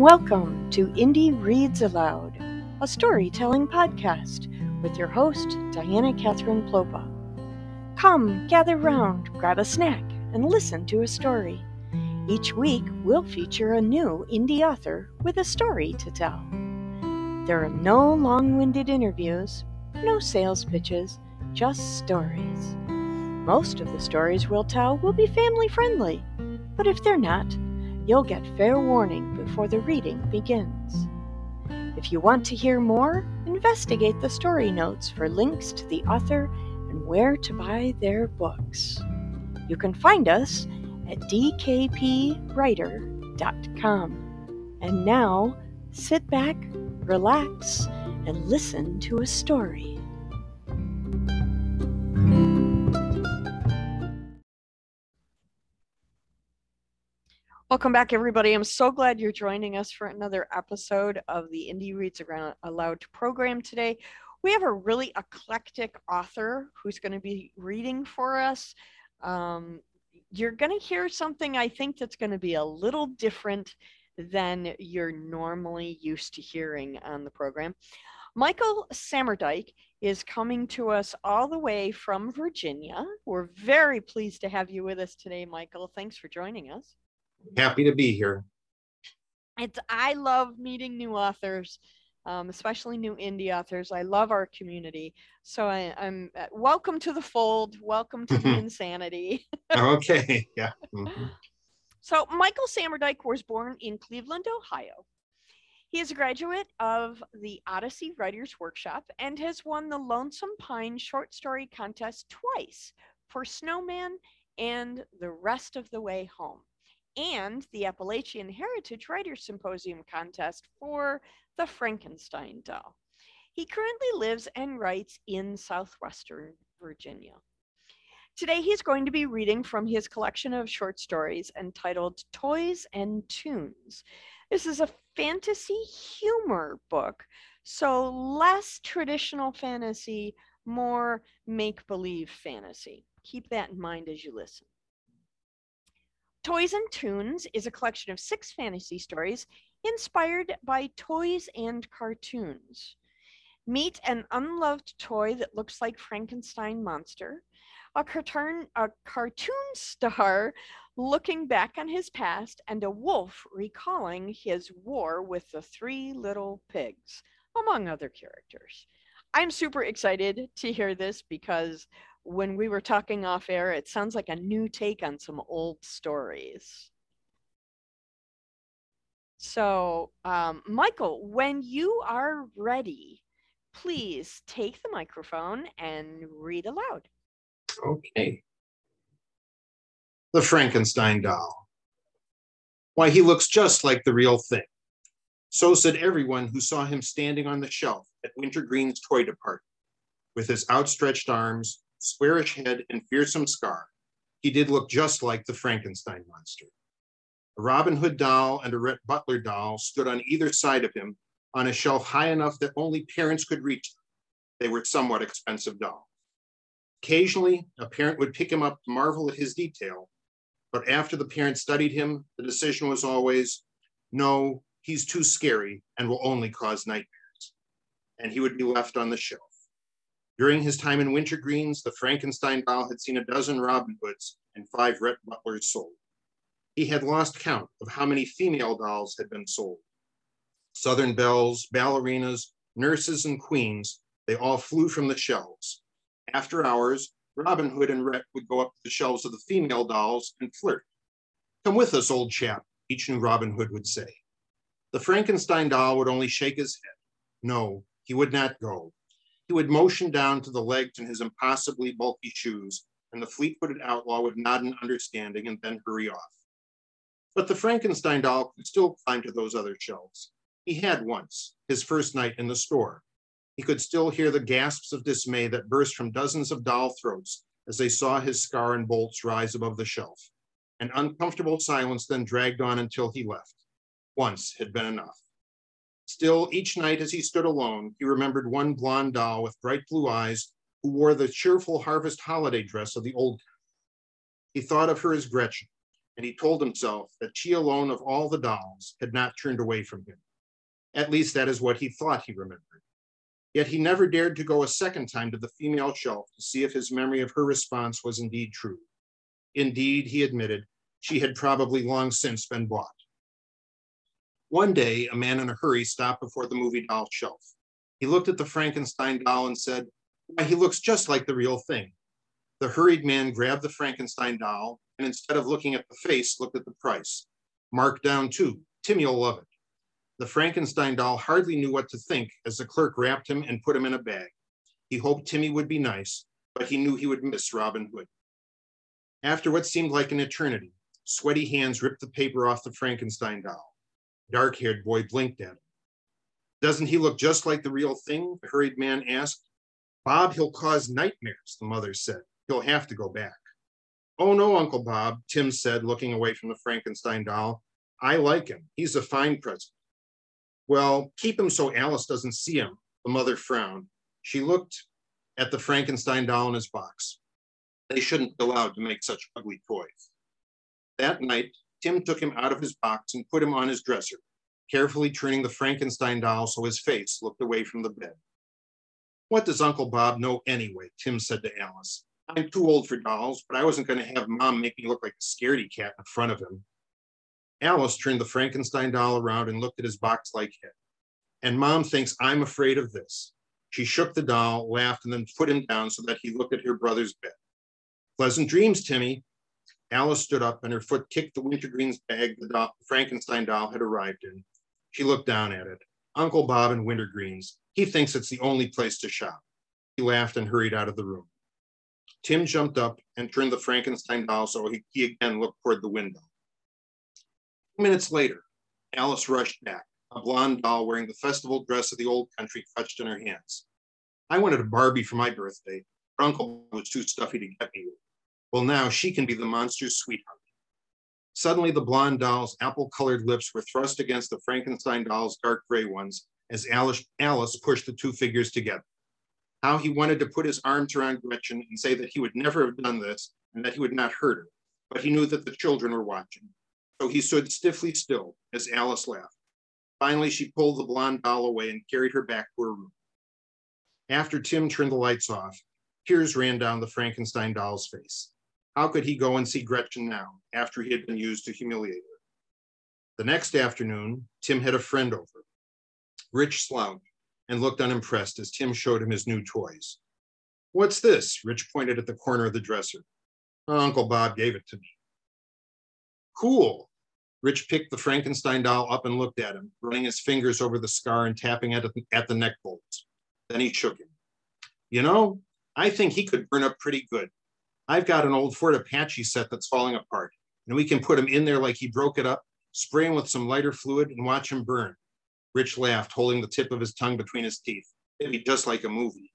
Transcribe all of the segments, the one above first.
Welcome to Indie Reads Aloud, a storytelling podcast with your host, Diana Catherine Plopa. Come, gather round, grab a snack, and listen to a story. Each week, we'll feature a new indie author with a story to tell. There are no long winded interviews, no sales pitches, just stories. Most of the stories we'll tell will be family friendly, but if they're not, you'll get fair warning before the reading begins. If you want to hear more, investigate the story notes for links to the author and where to buy their books. You can find us at dkpwriter.com. And now, sit back, relax, and listen to a story. Welcome back, everybody. I'm so glad you're joining us for another episode of the Indie Reads Aloud program today. We have a really eclectic author who's going to be reading for us. Um, you're going to hear something I think that's going to be a little different than you're normally used to hearing on the program. Michael Samerdyke is coming to us all the way from Virginia. We're very pleased to have you with us today, Michael. Thanks for joining us. Happy to be here. It's I love meeting new authors, um, especially new indie authors. I love our community. So I, am uh, welcome to the fold. Welcome to the insanity. okay. Yeah. Mm-hmm. So Michael Samerdyke was born in Cleveland, Ohio. He is a graduate of the Odyssey Writers Workshop and has won the Lonesome Pine Short Story Contest twice for Snowman and The Rest of the Way Home and the Appalachian Heritage Writers Symposium contest for the Frankenstein doll. He currently lives and writes in southwestern Virginia. Today, he's going to be reading from his collection of short stories entitled Toys and 'Toons. This is a fantasy humor book, so less traditional fantasy, more make believe fantasy. Keep that in mind as you listen. Toys and 'Toons is a collection of six fantasy stories inspired by toys and cartoons. Meet an unloved toy that looks like Frankenstein monster, a cartoon, a cartoon star looking back on his past, and a wolf recalling his war with the three little pigs, among other characters. I'm super excited to hear this because when we were talking off air, it sounds like a new take on some old stories. So, um, Michael, when you are ready, please take the microphone and read aloud. Okay. The Frankenstein doll. Why, he looks just like the real thing. So said everyone who saw him standing on the shelf at Wintergreen's toy department with his outstretched arms squarish head, and fearsome scar, he did look just like the Frankenstein monster. A Robin Hood doll and a Rhett Butler doll stood on either side of him on a shelf high enough that only parents could reach them. They were somewhat expensive dolls. Occasionally, a parent would pick him up to marvel at his detail, but after the parent studied him, the decision was always, no, he's too scary and will only cause nightmares. And he would be left on the shelf. During his time in Wintergreens, the Frankenstein doll had seen a dozen Robin Hoods and five Rhett Butlers sold. He had lost count of how many female dolls had been sold. Southern belles, ballerinas, nurses, and queens, they all flew from the shelves. After hours, Robin Hood and Rhett would go up to the shelves of the female dolls and flirt. Come with us, old chap, each new Robin Hood would say. The Frankenstein doll would only shake his head. No, he would not go. He would motion down to the legs in his impossibly bulky shoes, and the fleet footed outlaw would nod in understanding and then hurry off. But the Frankenstein doll could still climb to those other shelves. He had once, his first night in the store. He could still hear the gasps of dismay that burst from dozens of doll throats as they saw his scar and bolts rise above the shelf. An uncomfortable silence then dragged on until he left. Once had been enough. Still, each night as he stood alone, he remembered one blonde doll with bright blue eyes who wore the cheerful harvest holiday dress of the old. He thought of her as Gretchen, and he told himself that she alone of all the dolls had not turned away from him. At least that is what he thought he remembered. Yet he never dared to go a second time to the female shelf to see if his memory of her response was indeed true. Indeed, he admitted, she had probably long since been bought. One day, a man in a hurry stopped before the movie doll shelf. He looked at the Frankenstein doll and said, Why, he looks just like the real thing. The hurried man grabbed the Frankenstein doll and instead of looking at the face, looked at the price. Marked down too. Timmy'll love it. The Frankenstein doll hardly knew what to think as the clerk wrapped him and put him in a bag. He hoped Timmy would be nice, but he knew he would miss Robin Hood. After what seemed like an eternity, sweaty hands ripped the paper off the Frankenstein doll. Dark haired boy blinked at him. Doesn't he look just like the real thing? The hurried man asked. Bob, he'll cause nightmares, the mother said. He'll have to go back. Oh, no, Uncle Bob, Tim said, looking away from the Frankenstein doll. I like him. He's a fine present. Well, keep him so Alice doesn't see him, the mother frowned. She looked at the Frankenstein doll in his box. They shouldn't be allowed to make such ugly toys. That night, Tim took him out of his box and put him on his dresser, carefully turning the Frankenstein doll so his face looked away from the bed. What does Uncle Bob know anyway? Tim said to Alice. I'm too old for dolls, but I wasn't going to have mom make me look like a scaredy cat in front of him. Alice turned the Frankenstein doll around and looked at his box like head. And mom thinks I'm afraid of this. She shook the doll, laughed, and then put him down so that he looked at her brother's bed. Pleasant dreams, Timmy. Alice stood up and her foot kicked the wintergreens bag the doll, Frankenstein doll had arrived in. She looked down at it. Uncle Bob and wintergreens. He thinks it's the only place to shop. He laughed and hurried out of the room. Tim jumped up and turned the Frankenstein doll so he, he again looked toward the window. Two minutes later, Alice rushed back, a blonde doll wearing the festival dress of the old country clutched in her hands. I wanted a Barbie for my birthday, but Uncle was too stuffy to get me. Well, now she can be the monster's sweetheart. Suddenly, the blonde doll's apple colored lips were thrust against the Frankenstein doll's dark gray ones as Alice, Alice pushed the two figures together how he wanted to put his arms around Gretchen and say that he would never have done this and that he would not hurt her, but he knew that the children were watching. So he stood stiffly still as Alice laughed. Finally, she pulled the blonde doll away and carried her back to her room. After Tim turned the lights off, tears ran down the Frankenstein doll's face. How could he go and see Gretchen now after he had been used to humiliate her? The next afternoon, Tim had a friend over. Rich Slout, and looked unimpressed as Tim showed him his new toys. What's this? Rich pointed at the corner of the dresser. Uncle Bob gave it to me. Cool. Rich picked the Frankenstein doll up and looked at him, running his fingers over the scar and tapping at, at the neck bolts. Then he shook him. You know, I think he could burn up pretty good. I've got an old Fort Apache set that's falling apart, and we can put him in there like he broke it up, spray him with some lighter fluid, and watch him burn. Rich laughed, holding the tip of his tongue between his teeth. It'd be just like a movie.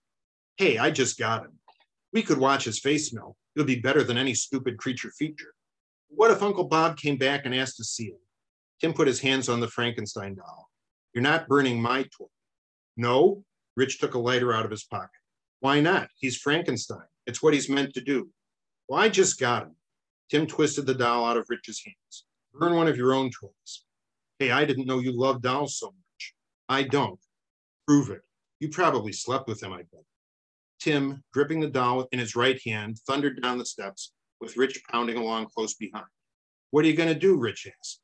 Hey, I just got him. We could watch his face melt. It would be better than any stupid creature feature. What if Uncle Bob came back and asked to see him? Tim put his hands on the Frankenstein doll. You're not burning my toy. No? Rich took a lighter out of his pocket. Why not? He's Frankenstein. It's what he's meant to do. Well, I just got him. Tim twisted the doll out of Rich's hands. Burn one of your own toys. Hey, I didn't know you loved dolls so much. I don't. Prove it. You probably slept with him, I bet. Tim, gripping the doll in his right hand, thundered down the steps, with Rich pounding along close behind. What are you going to do? Rich asked.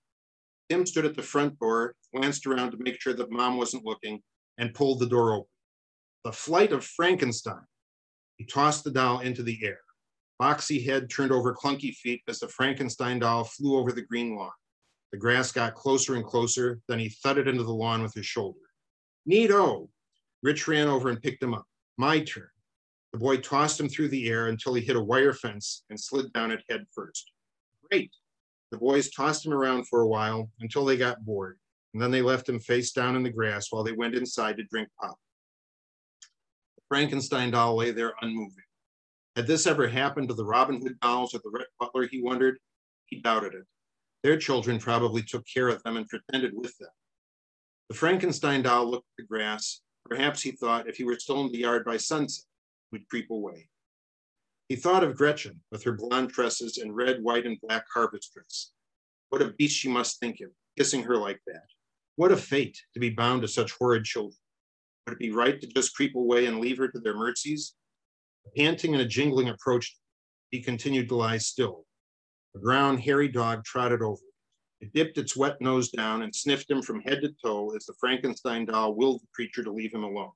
Tim stood at the front door, glanced around to make sure that mom wasn't looking, and pulled the door open. The flight of Frankenstein. He tossed the doll into the air. Boxy head turned over clunky feet as the Frankenstein doll flew over the green lawn. The grass got closer and closer. Then he thudded into the lawn with his shoulder. Neato! Rich ran over and picked him up. My turn. The boy tossed him through the air until he hit a wire fence and slid down it head first. Great. The boys tossed him around for a while until they got bored, and then they left him face down in the grass while they went inside to drink pop. The Frankenstein doll lay there unmoving. Had this ever happened to the Robin Hood dolls or the Rhett Butler, he wondered? He doubted it. Their children probably took care of them and pretended with them. The Frankenstein doll looked at the grass. Perhaps he thought if he were still in the yard by sunset, would creep away. He thought of Gretchen with her blonde tresses and red, white, and black harvest dress. What a beast she must think him, kissing her like that. What a fate to be bound to such horrid children. Would it be right to just creep away and leave her to their mercies? Panting and a jingling approached. He continued to lie still. A brown, hairy dog trotted over. It dipped its wet nose down and sniffed him from head to toe as the Frankenstein doll willed the creature to leave him alone.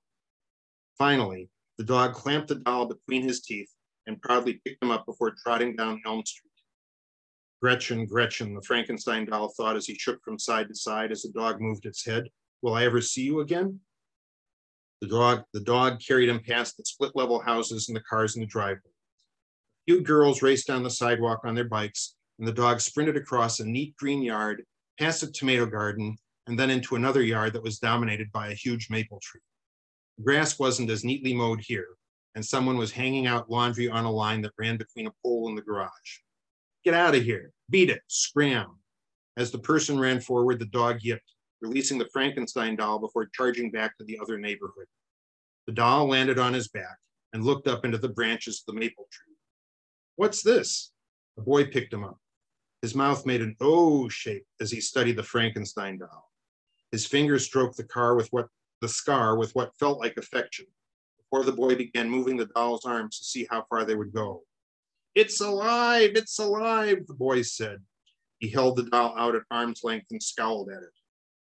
Finally, the dog clamped the doll between his teeth and proudly picked him up before trotting down Elm Street. Gretchen, Gretchen, the Frankenstein doll thought as he shook from side to side as the dog moved its head. Will I ever see you again? The dog, the dog carried him past the split level houses and the cars in the driveway. A few girls raced down the sidewalk on their bikes, and the dog sprinted across a neat green yard, past a tomato garden, and then into another yard that was dominated by a huge maple tree. The grass wasn't as neatly mowed here, and someone was hanging out laundry on a line that ran between a pole and the garage. Get out of here, beat it, scram. As the person ran forward, the dog yipped, releasing the Frankenstein doll before charging back to the other neighborhood. The doll landed on his back and looked up into the branches of the maple tree. What's this? The boy picked him up. His mouth made an O shape as he studied the Frankenstein doll. His fingers stroked the car with what the scar with what felt like affection before the boy began moving the doll's arms to see how far they would go. It's alive, it's alive, the boy said. He held the doll out at arm's length and scowled at it.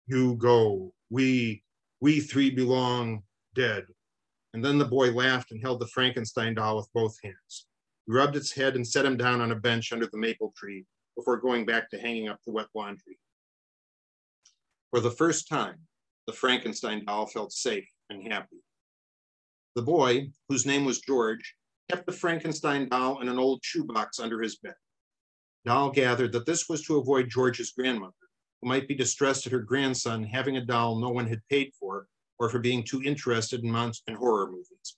You go, we, we three belong dead. And then the boy laughed and held the Frankenstein doll with both hands. He rubbed its head and set him down on a bench under the maple tree before going back to hanging up the wet laundry. For the first time, the Frankenstein doll felt safe and happy. The boy, whose name was George, kept the Frankenstein doll in an old shoebox under his bed. Doll gathered that this was to avoid George's grandmother, who might be distressed at her grandson having a doll no one had paid for or for being too interested in monster and horror movies.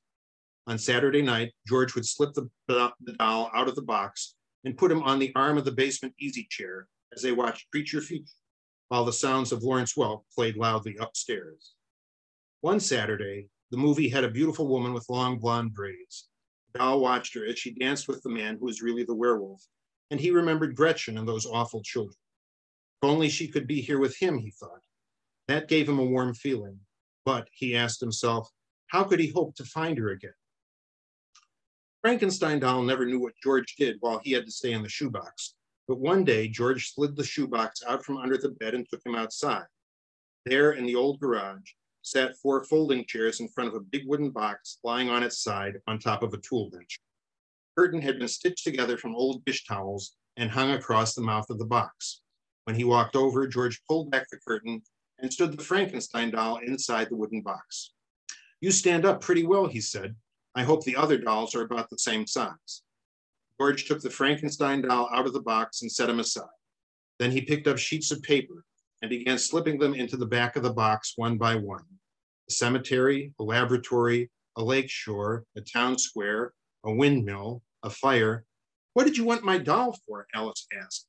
On Saturday night, George would slip the, the doll out of the box and put him on the arm of the basement easy chair as they watched Creature Feature, while the sounds of Lawrence Welk played loudly upstairs. One Saturday, the movie had a beautiful woman with long blonde braids. Doll watched her as she danced with the man who was really the werewolf, and he remembered Gretchen and those awful children. If only she could be here with him, he thought. That gave him a warm feeling. But, he asked himself, how could he hope to find her again? Frankenstein doll never knew what George did while he had to stay in the shoebox. But one day, George slid the shoebox out from under the bed and took him outside. There in the old garage, sat four folding chairs in front of a big wooden box lying on its side on top of a tool bench. Curtain had been stitched together from old dish towels and hung across the mouth of the box. When he walked over, George pulled back the curtain and stood the Frankenstein doll inside the wooden box. You stand up pretty well, he said. I hope the other dolls are about the same size. George took the Frankenstein doll out of the box and set him aside. Then he picked up sheets of paper and began slipping them into the back of the box one by one. A cemetery, a laboratory, a lake shore, a town square, a windmill, a fire. What did you want my doll for? Alice asked.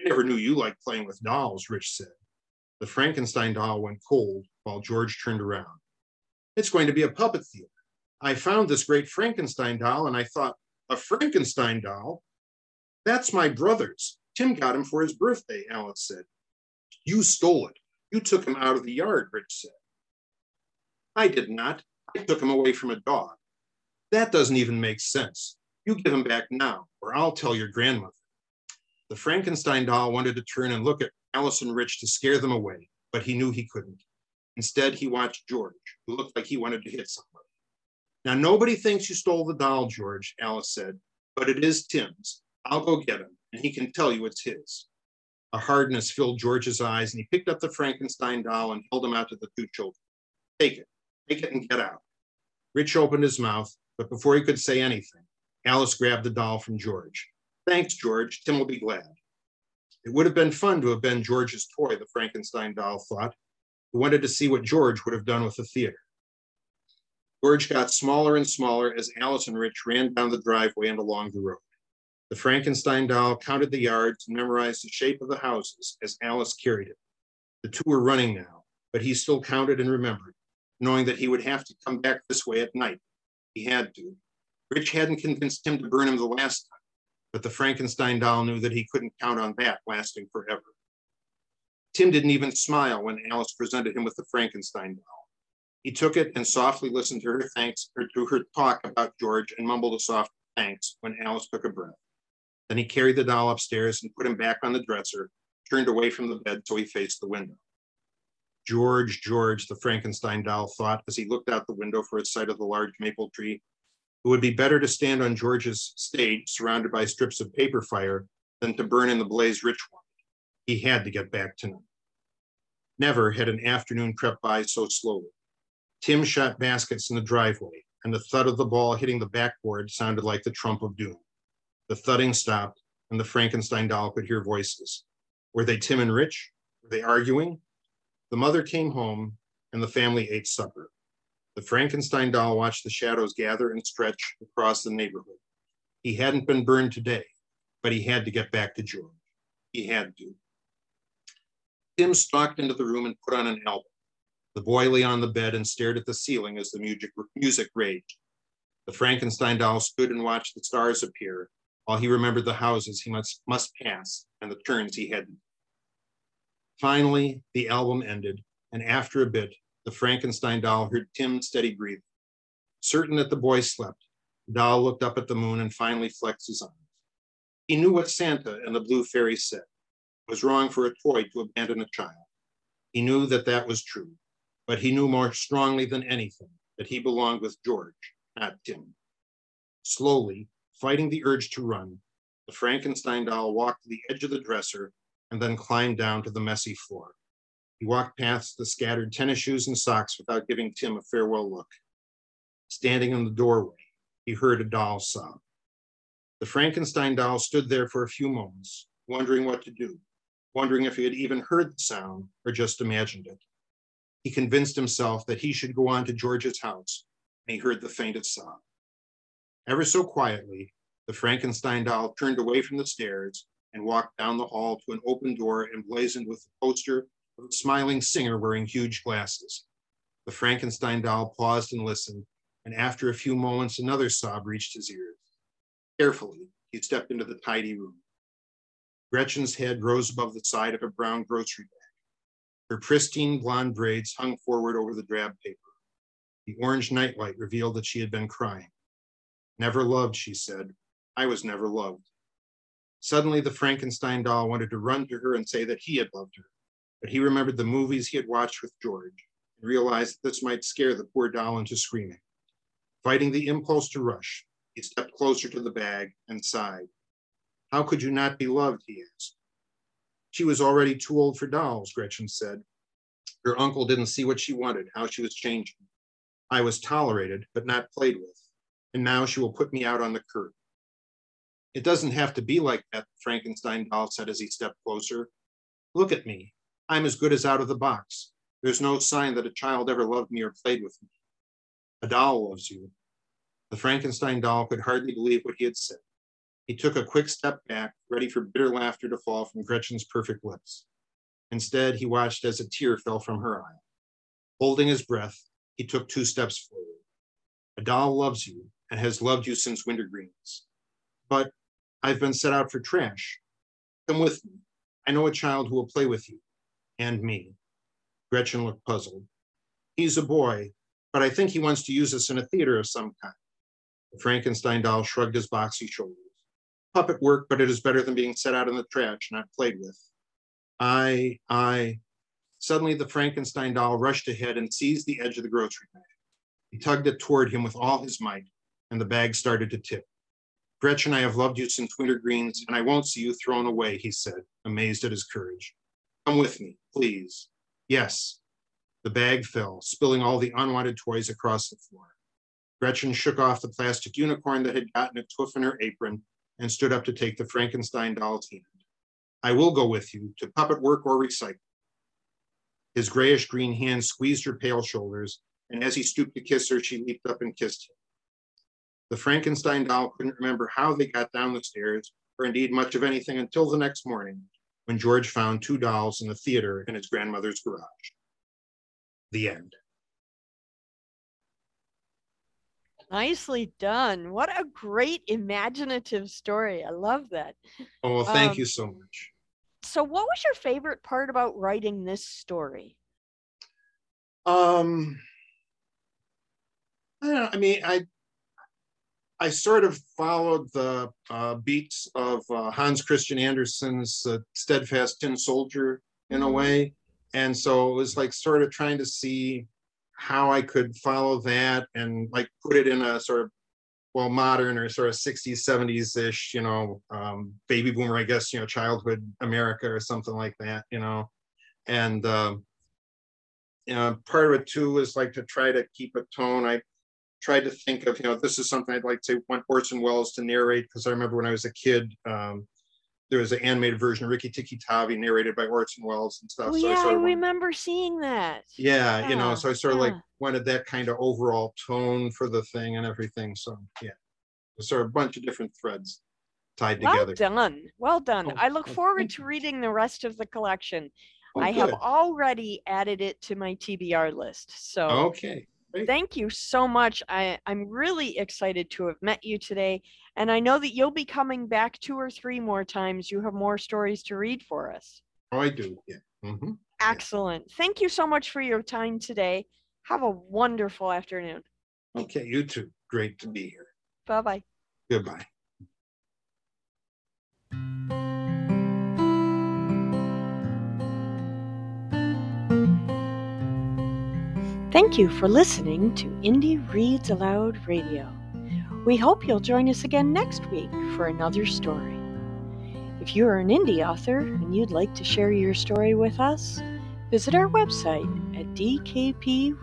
I never knew you liked playing with dolls, Rich said. The Frankenstein doll went cold while George turned around. It's going to be a puppet theater. I found this great Frankenstein doll and I thought, a Frankenstein doll? That's my brother's. Tim got him for his birthday, Alice said. You stole it. You took him out of the yard, Rich said. I did not. I took him away from a dog. That doesn't even make sense. You give him back now, or I'll tell your grandmother. The Frankenstein doll wanted to turn and look at and Rich to scare them away, but he knew he couldn't. Instead, he watched George, who looked like he wanted to hit somebody. Now, nobody thinks you stole the doll, George, Alice said, but it is Tim's. I'll go get him, and he can tell you it's his. A hardness filled George's eyes, and he picked up the Frankenstein doll and held him out to the two children. Take it, take it and get out. Rich opened his mouth, but before he could say anything, Alice grabbed the doll from George. Thanks, George. Tim will be glad. It would have been fun to have been George's toy, the Frankenstein doll thought. He wanted to see what George would have done with the theater. George got smaller and smaller as Alice and Rich ran down the driveway and along the road. The Frankenstein doll counted the yards and memorized the shape of the houses as Alice carried it. The two were running now, but he still counted and remembered, knowing that he would have to come back this way at night. He had to. Rich hadn't convinced him to burn him the last time. But the Frankenstein doll knew that he couldn't count on that lasting forever. Tim didn't even smile when Alice presented him with the Frankenstein doll. He took it and softly listened to her thanks or to her talk about George and mumbled a soft thanks when Alice took a breath. Then he carried the doll upstairs and put him back on the dresser, turned away from the bed so he faced the window. George, George, the Frankenstein doll thought as he looked out the window for a sight of the large maple tree. It would be better to stand on George's stage surrounded by strips of paper fire than to burn in the blaze Rich wanted. He had to get back tonight. Never had an afternoon crept by so slowly. Tim shot baskets in the driveway, and the thud of the ball hitting the backboard sounded like the trump of doom. The thudding stopped, and the Frankenstein doll could hear voices. Were they Tim and Rich? Were they arguing? The mother came home, and the family ate supper. The Frankenstein doll watched the shadows gather and stretch across the neighborhood. He hadn't been burned today, but he had to get back to George. He had to. Tim stalked into the room and put on an album. The boy lay on the bed and stared at the ceiling as the music, music raged. The Frankenstein doll stood and watched the stars appear while he remembered the houses he must, must pass and the turns he had. Finally, the album ended, and after a bit, the Frankenstein doll heard Tim's steady breathing. Certain that the boy slept, the doll looked up at the moon and finally flexed his arms. He knew what Santa and the blue fairy said It was wrong for a toy to abandon a child. He knew that that was true, but he knew more strongly than anything that he belonged with George, not Tim. Slowly, fighting the urge to run, the Frankenstein doll walked to the edge of the dresser and then climbed down to the messy floor. He walked past the scattered tennis shoes and socks without giving Tim a farewell look. Standing in the doorway, he heard a doll sob. The Frankenstein doll stood there for a few moments, wondering what to do wondering if he had even heard the sound or just imagined it. He convinced himself that he should go on to George's house, and he heard the faintest sob. Ever so quietly, the Frankenstein doll turned away from the stairs and walked down the hall to an open door emblazoned with a poster smiling singer wearing huge glasses. The Frankenstein doll paused and listened, and after a few moments, another sob reached his ears. Carefully, he stepped into the tidy room. Gretchen's head rose above the side of a brown grocery bag. Her pristine blonde braids hung forward over the drab paper. The orange nightlight revealed that she had been crying. Never loved, she said. I was never loved. Suddenly, the Frankenstein doll wanted to run to her and say that he had loved her, but he remembered the movies he had watched with George and realized that this might scare the poor doll into screaming. Fighting the impulse to rush, he stepped closer to the bag and sighed. How could you not be loved? He asked. She was already too old for dolls, Gretchen said. Her uncle didn't see what she wanted, how she was changing. I was tolerated, but not played with. And now she will put me out on the curb. It doesn't have to be like that, Frankenstein doll said as he stepped closer. Look at me. I'm as good as out of the box. There's no sign that a child ever loved me or played with me. A doll loves you. The Frankenstein doll could hardly believe what he had said. He took a quick step back, ready for bitter laughter to fall from Gretchen's perfect lips. Instead, he watched as a tear fell from her eye. Holding his breath, he took two steps forward. A doll loves you and has loved you since wintergreens. But I've been set out for trash. Come with me. I know a child who will play with you and me. Gretchen looked puzzled. He's a boy, but I think he wants to use us in a theater of some kind. The Frankenstein doll shrugged his boxy shoulders puppet work, but it is better than being set out in the trash, not played with. I, I, suddenly the Frankenstein doll rushed ahead and seized the edge of the grocery bag. He tugged it toward him with all his might, and the bag started to tip. Gretchen, I have loved you since wintergreens, and I won't see you thrown away, he said, amazed at his courage. Come with me, please. Yes. The bag fell, spilling all the unwanted toys across the floor. Gretchen shook off the plastic unicorn that had gotten its hoof in her apron and stood up to take the Frankenstein doll's hand. I will go with you to puppet work or recycle. His grayish green hand squeezed her pale shoulders, and as he stooped to kiss her, she leaped up and kissed him. The Frankenstein doll couldn't remember how they got down the stairs, or indeed much of anything until the next morning, when George found two dolls in the theater in his grandmother's garage. The end. Nicely done. What a great imaginative story. I love that. Oh, well, thank Um, you so much. So, what was your favorite part about writing this story? Um, I, don't know, I mean, I I sort of followed the uh, beats of uh, Hans Christian Andersen's uh, Steadfast Tin Soldier in a Mhm. way, and so it was like sort of trying to see how I could follow that and like put it in a sort of well modern or sort of 60s 70s ish you know um, baby boomer i guess you know childhood america or something like that you know. And um, you know part of it too is like to try to keep a tone. I tried to think of you know this is something i'd like to want orson welles to narrate because i remember when i was a kid um, there was an animated version of rikki tikki tavi narrated by orson welles and stuff Oh, so yeah, i I sort of wanted- remember seeing that. yeah, you know, so I sort of like wanted that kind of overall tone for the thing and everything. So yeah, sort of a bunch of different threads tied Well together. Well done. Well done. Oh, I look oh, forward to reading the rest of the collection. Oh, I have already added it to my TBR list. So, Okay. Great. thank you so much. I, I'm really excited to have met you today. And I know that you'll be coming back two or three more times. You have more stories to read for us. Oh, I do. Yeah. hmm Excellent. Thank you so much for your time today. Have a wonderful afternoon. Okay. You too. Great to be here. Bye bye. Goodbye. Thank you for listening to Indie Reads Aloud Radio. We hope you'll join us again next week for another story. If you are an indie author and you'd like to share your story with us, visit our website at dkpwriter.com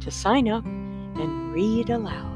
to sign up and read aloud.